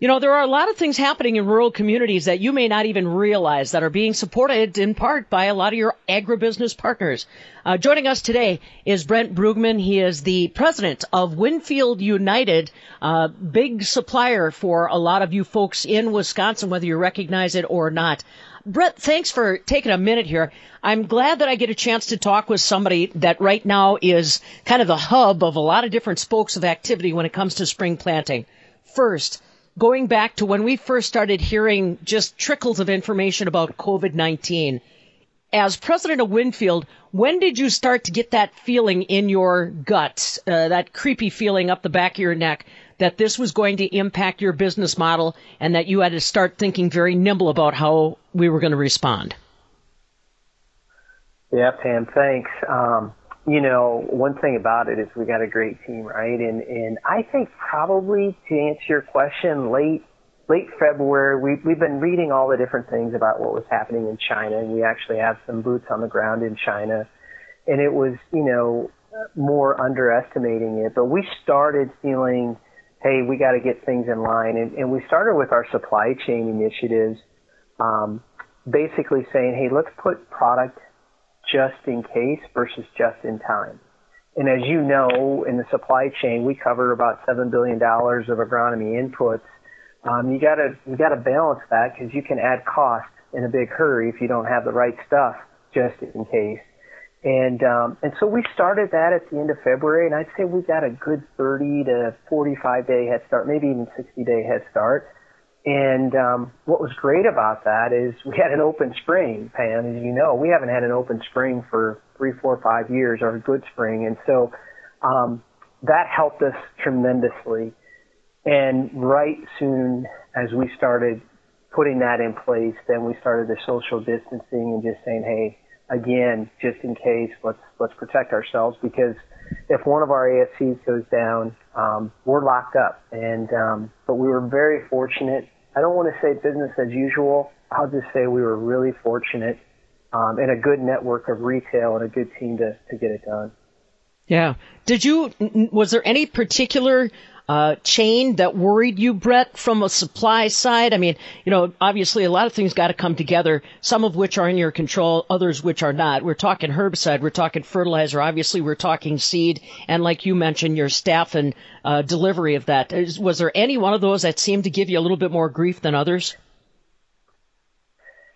You know, there are a lot of things happening in rural communities that you may not even realize that are being supported in part by a lot of your agribusiness partners. Uh, joining us today is Brett Bruggeman. He is the president of Winfield United, uh, big supplier for a lot of you folks in Wisconsin, whether you recognize it or not. Brett, thanks for taking a minute here. I'm glad that I get a chance to talk with somebody that right now is kind of the hub of a lot of different spokes of activity when it comes to spring planting. First, going back to when we first started hearing just trickles of information about COVID 19, as president of Winfield, when did you start to get that feeling in your gut, uh, that creepy feeling up the back of your neck that this was going to impact your business model and that you had to start thinking very nimble about how we were going to respond? Yeah, Pam, thanks. Um, you know, one thing about it is we got a great team, right? And and I think probably to answer your question, late late February, we we've been reading all the different things about what was happening in China, and we actually have some boots on the ground in China, and it was you know more underestimating it, but we started feeling, hey, we got to get things in line, and, and we started with our supply chain initiatives, um, basically saying, hey, let's put product just in case versus just in time. And as you know, in the supply chain, we cover about seven billion dollars of agronomy inputs. Um, you gotta you gotta balance that because you can add cost in a big hurry if you don't have the right stuff just in case. And um, and so we started that at the end of February, and I'd say we got a good 30 to 45 day head start, maybe even 60 day head start. And um, what was great about that is we had an open spring, Pam. As you know, we haven't had an open spring for three, four, five years, or a good spring, and so um, that helped us tremendously. And right soon as we started putting that in place, then we started the social distancing and just saying, hey, again, just in case, let's let's protect ourselves because if one of our ASCs goes down, um, we're locked up. And um, but we were very fortunate. I don't want to say business as usual. I'll just say we were really fortunate um, and a good network of retail and a good team to to get it done. Yeah. Did you? Was there any particular uh, chain that worried you, Brett, from a supply side? I mean, you know, obviously a lot of things got to come together, some of which are in your control, others which are not. We're talking herbicide, we're talking fertilizer, obviously we're talking seed, and like you mentioned, your staff and uh, delivery of that. Is, was there any one of those that seemed to give you a little bit more grief than others?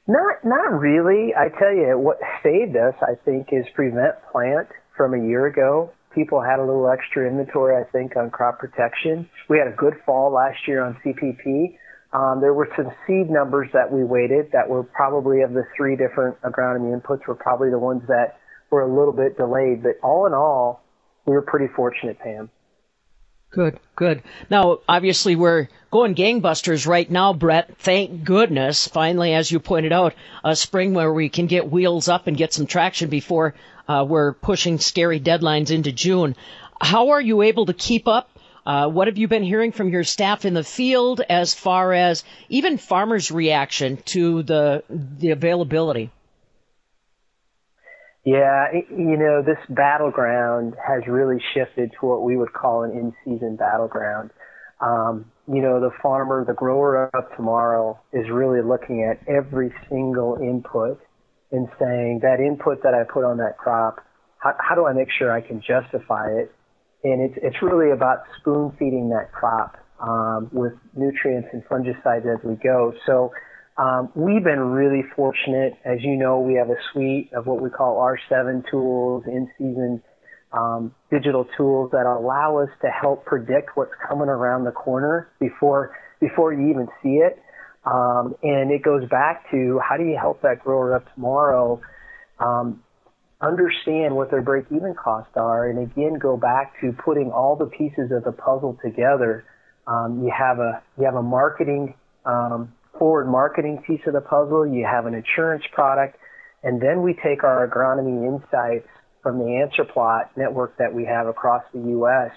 Not, not really. I tell you, what saved us, I think, is Prevent Plant from a year ago people had a little extra inventory, I think, on crop protection. We had a good fall last year on CPP. Um, there were some seed numbers that we waited that were probably of the three different agronomy inputs were probably the ones that were a little bit delayed. But all in all, we were pretty fortunate, Pam. Good, good. Now, obviously, we're going gangbusters right now, Brett. Thank goodness, finally, as you pointed out, a spring where we can get wheels up and get some traction before uh, we're pushing scary deadlines into June. How are you able to keep up? Uh, what have you been hearing from your staff in the field as far as even farmers' reaction to the the availability? Yeah, you know, this battleground has really shifted to what we would call an in-season battleground. Um, you know, the farmer, the grower of tomorrow is really looking at every single input and saying that input that I put on that crop, how, how do I make sure I can justify it? And it's, it's really about spoon feeding that crop um, with nutrients and fungicides as we go. So um, we've been really fortunate. As you know, we have a suite of what we call R7 tools, in-season um, digital tools that allow us to help predict what's coming around the corner before before you even see it. Um, and it goes back to how do you help that grower up tomorrow um, understand what their break-even costs are, and again go back to putting all the pieces of the puzzle together. Um, you have a you have a marketing um, forward marketing piece of the puzzle. You have an insurance product, and then we take our agronomy insights from the answer plot network that we have across the U.S.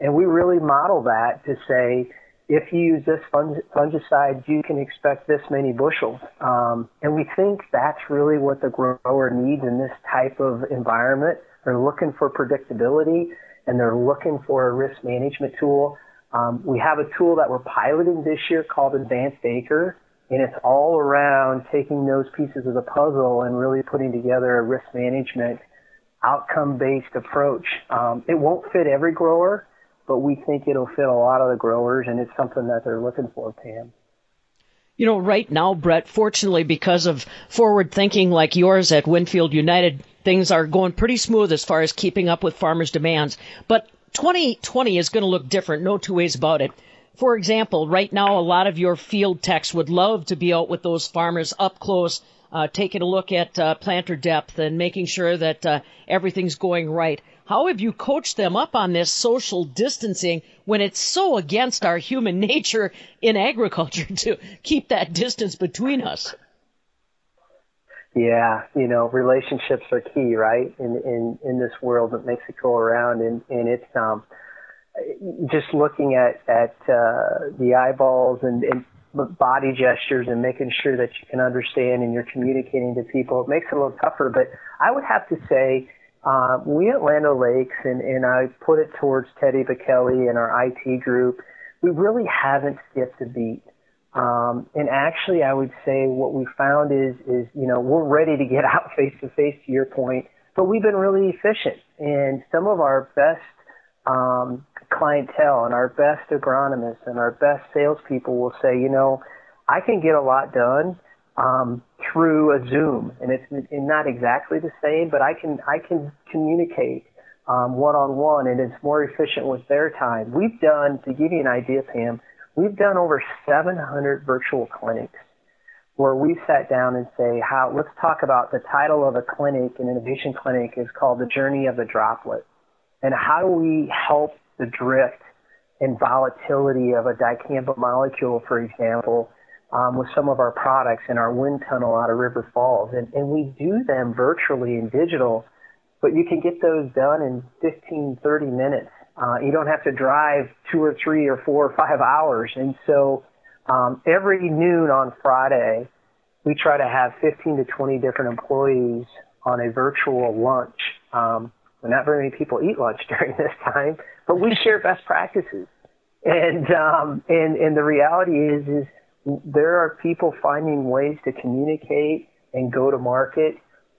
And we really model that to say, if you use this fungicide, you can expect this many bushels. Um, and we think that's really what the grower needs in this type of environment. They're looking for predictability and they're looking for a risk management tool. Um, we have a tool that we're piloting this year called Advanced Acre, and it's all around taking those pieces of the puzzle and really putting together a risk management outcome-based approach. Um, it won't fit every grower, but we think it'll fit a lot of the growers, and it's something that they're looking for, Pam. You know, right now, Brett, fortunately, because of forward thinking like yours at Winfield United, things are going pretty smooth as far as keeping up with farmers' demands. But 2020 is going to look different, no two ways about it. For example, right now, a lot of your field techs would love to be out with those farmers up close, uh, taking a look at uh, planter depth and making sure that uh, everything's going right. How have you coached them up on this social distancing when it's so against our human nature in agriculture to keep that distance between us? Yeah, you know, relationships are key, right? In in in this world that makes it go around, and and it's um just looking at at uh, the eyeballs and, and body gestures and making sure that you can understand and you're communicating to people. It makes it a little tougher, but I would have to say uh, we at Land O'Lakes, and, and I put it towards Teddy Bekele and our IT group, we really haven't skipped a beat. Um, and actually, I would say what we found is, is, you know, we're ready to get out face to face to your point, but we've been really efficient. And some of our best um, clientele and our best agronomists and our best salespeople will say, you know, I can get a lot done um, through a Zoom, and it's not exactly the same, but I can I can communicate one on one, and it's more efficient with their time. We've done to give you an idea, Pam. We've done over 700 virtual clinics where we sat down and say, how, let's talk about the title of a clinic, an innovation clinic is called The Journey of the Droplet. And how do we help the drift and volatility of a dicamba molecule, for example, um, with some of our products in our wind tunnel out of River Falls. And, and we do them virtually in digital, but you can get those done in 15, 30 minutes. Uh, you don't have to drive two or three or four or five hours. And so um, every noon on Friday, we try to have 15 to 20 different employees on a virtual lunch. Um, not very many people eat lunch during this time, but we share best practices. And um, and and the reality is is there are people finding ways to communicate and go to market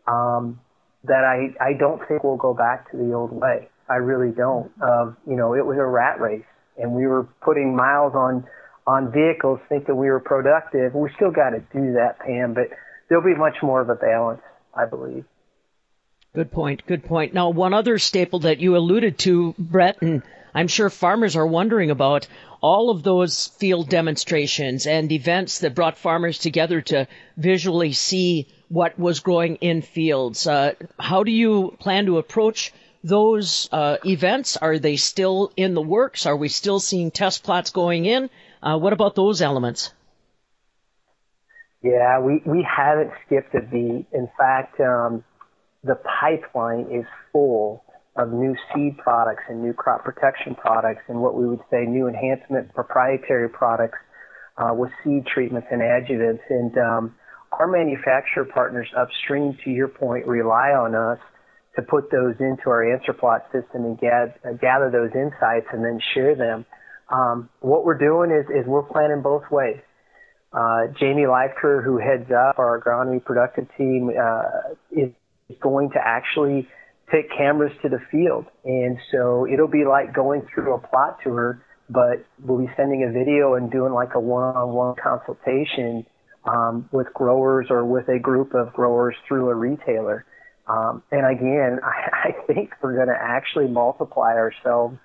um, that I I don't think will go back to the old way. I really don't. Um, you know, it was a rat race, and we were putting miles on on vehicles, thinking we were productive. We still got to do that, Pam, but there'll be much more of a balance, I believe. Good point. Good point. Now, one other staple that you alluded to, Brett, and I'm sure farmers are wondering about all of those field demonstrations and events that brought farmers together to visually see what was growing in fields. Uh, how do you plan to approach those uh, events? Are they still in the works? Are we still seeing test plots going in? Uh, what about those elements? Yeah, we, we haven't skipped a beat. In fact, um, the pipeline is full of new seed products and new crop protection products and what we would say new enhancement proprietary products uh, with seed treatments and adjuvants. And um, our manufacturer partners upstream, to your point, rely on us to put those into our answer plot system and gad, uh, gather those insights and then share them. Um, what we're doing is, is we're planning both ways. Uh, Jamie Leifker, who heads up our agronomy productive team, uh, is going to actually take cameras to the field. And so it'll be like going through a plot tour, but we'll be sending a video and doing like a one-on-one consultation um, with growers or with a group of growers through a retailer. Um, and again, I, I think we're going to actually multiply ourselves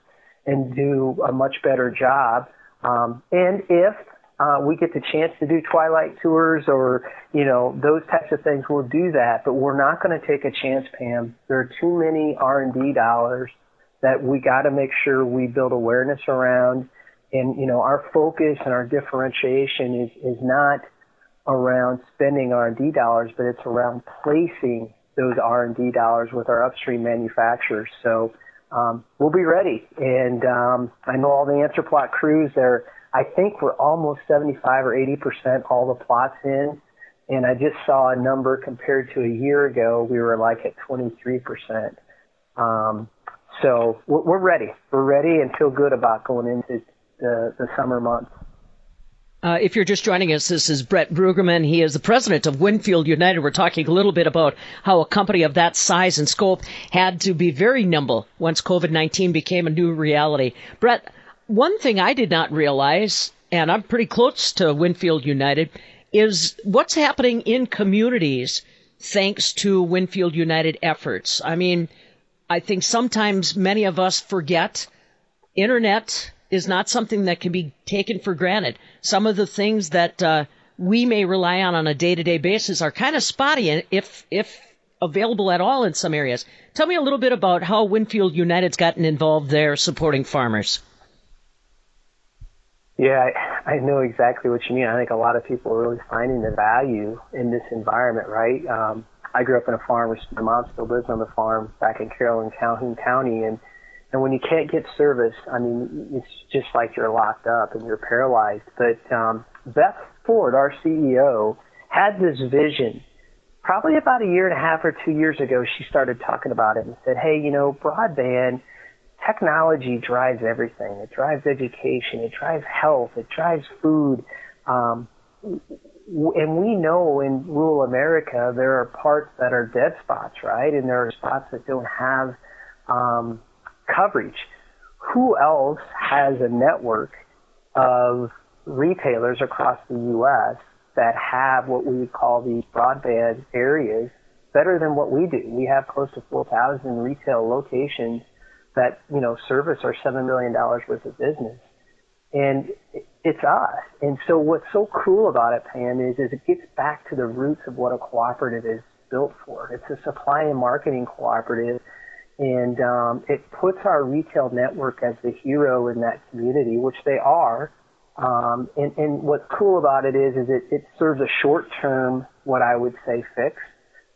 and do a much better job. Um, and if uh, we get the chance to do twilight tours or you know those types of things we'll do that but we're not going to take a chance pam there are too many r&d dollars that we got to make sure we build awareness around and you know our focus and our differentiation is is not around spending r&d dollars but it's around placing those r&d dollars with our upstream manufacturers so um, we'll be ready. And um, I know all the answer plot crews. They're I think we're almost 75 or 80 percent all the plots in. And I just saw a number compared to a year ago. We were like at 23 percent. Um, so we're, ready. We're ready and feel good about going into the, the summer months. Uh, if you're just joining us, this is Brett Bruggeman. He is the president of Winfield United. We're talking a little bit about how a company of that size and scope had to be very nimble once COVID-19 became a new reality. Brett, one thing I did not realize, and I'm pretty close to Winfield United, is what's happening in communities thanks to Winfield United efforts. I mean, I think sometimes many of us forget internet is not something that can be taken for granted. Some of the things that uh, we may rely on on a day-to-day basis are kind of spotty, if if available at all in some areas. Tell me a little bit about how Winfield United's gotten involved there supporting farmers. Yeah, I, I know exactly what you mean. I think a lot of people are really finding the value in this environment, right? Um, I grew up in a farm. My mom still lives on the farm back in Carroll and Calhoun County, and and when you can't get service, I mean, it's just like you're locked up and you're paralyzed. But um, Beth Ford, our CEO, had this vision. Probably about a year and a half or two years ago, she started talking about it and said, "Hey, you know, broadband." Technology drives everything. It drives education. It drives health. It drives food. Um, and we know in rural America there are parts that are dead spots, right? And there are spots that don't have um, coverage. Who else has a network of retailers across the U.S. that have what we call these broadband areas better than what we do? We have close to 4,000 retail locations that, you know, service our $7 million worth of business. And it's us. And so what's so cool about it, Pam, is, is it gets back to the roots of what a cooperative is built for. It's a supply and marketing cooperative and um, it puts our retail network as the hero in that community, which they are. Um, and, and what's cool about it is, is it, it serves a short-term, what I would say, fix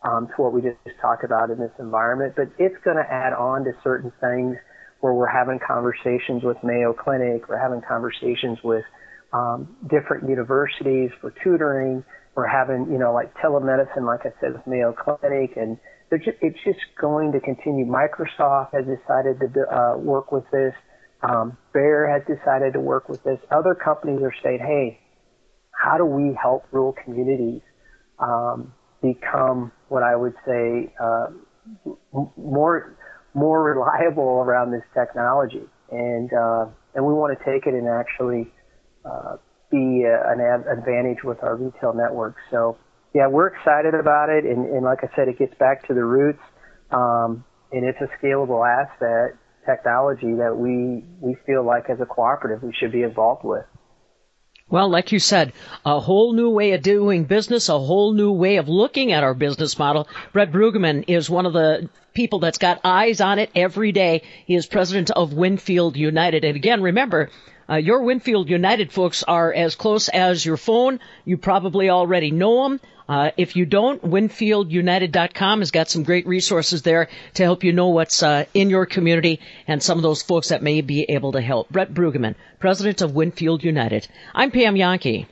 um, to what we just talked about in this environment. But it's going to add on to certain things where we're having conversations with Mayo Clinic, we're having conversations with um, different universities for tutoring. We're having, you know, like telemedicine, like I said, with Mayo Clinic, and just, it's just going to continue. Microsoft has decided to uh, work with this. Um, Bayer has decided to work with this. Other companies are saying, hey, how do we help rural communities um, become what I would say uh, more more reliable around this technology? And uh, and we want to take it and actually uh, be a, an advantage with our retail network. So yeah, we're excited about it, and, and like I said, it gets back to the roots, um, and it's a scalable asset technology that we we feel like as a cooperative we should be involved with. Well, like you said, a whole new way of doing business, a whole new way of looking at our business model. Brett Bruggeman is one of the people that's got eyes on it every day. He is president of Winfield United. And again, remember, uh, your Winfield United folks are as close as your phone. You probably already know them. Uh, if you don't, WinfieldUnited.com has got some great resources there to help you know what's uh, in your community and some of those folks that may be able to help. Brett Bruggeman, President of Winfield United. I'm Pam Jahnke.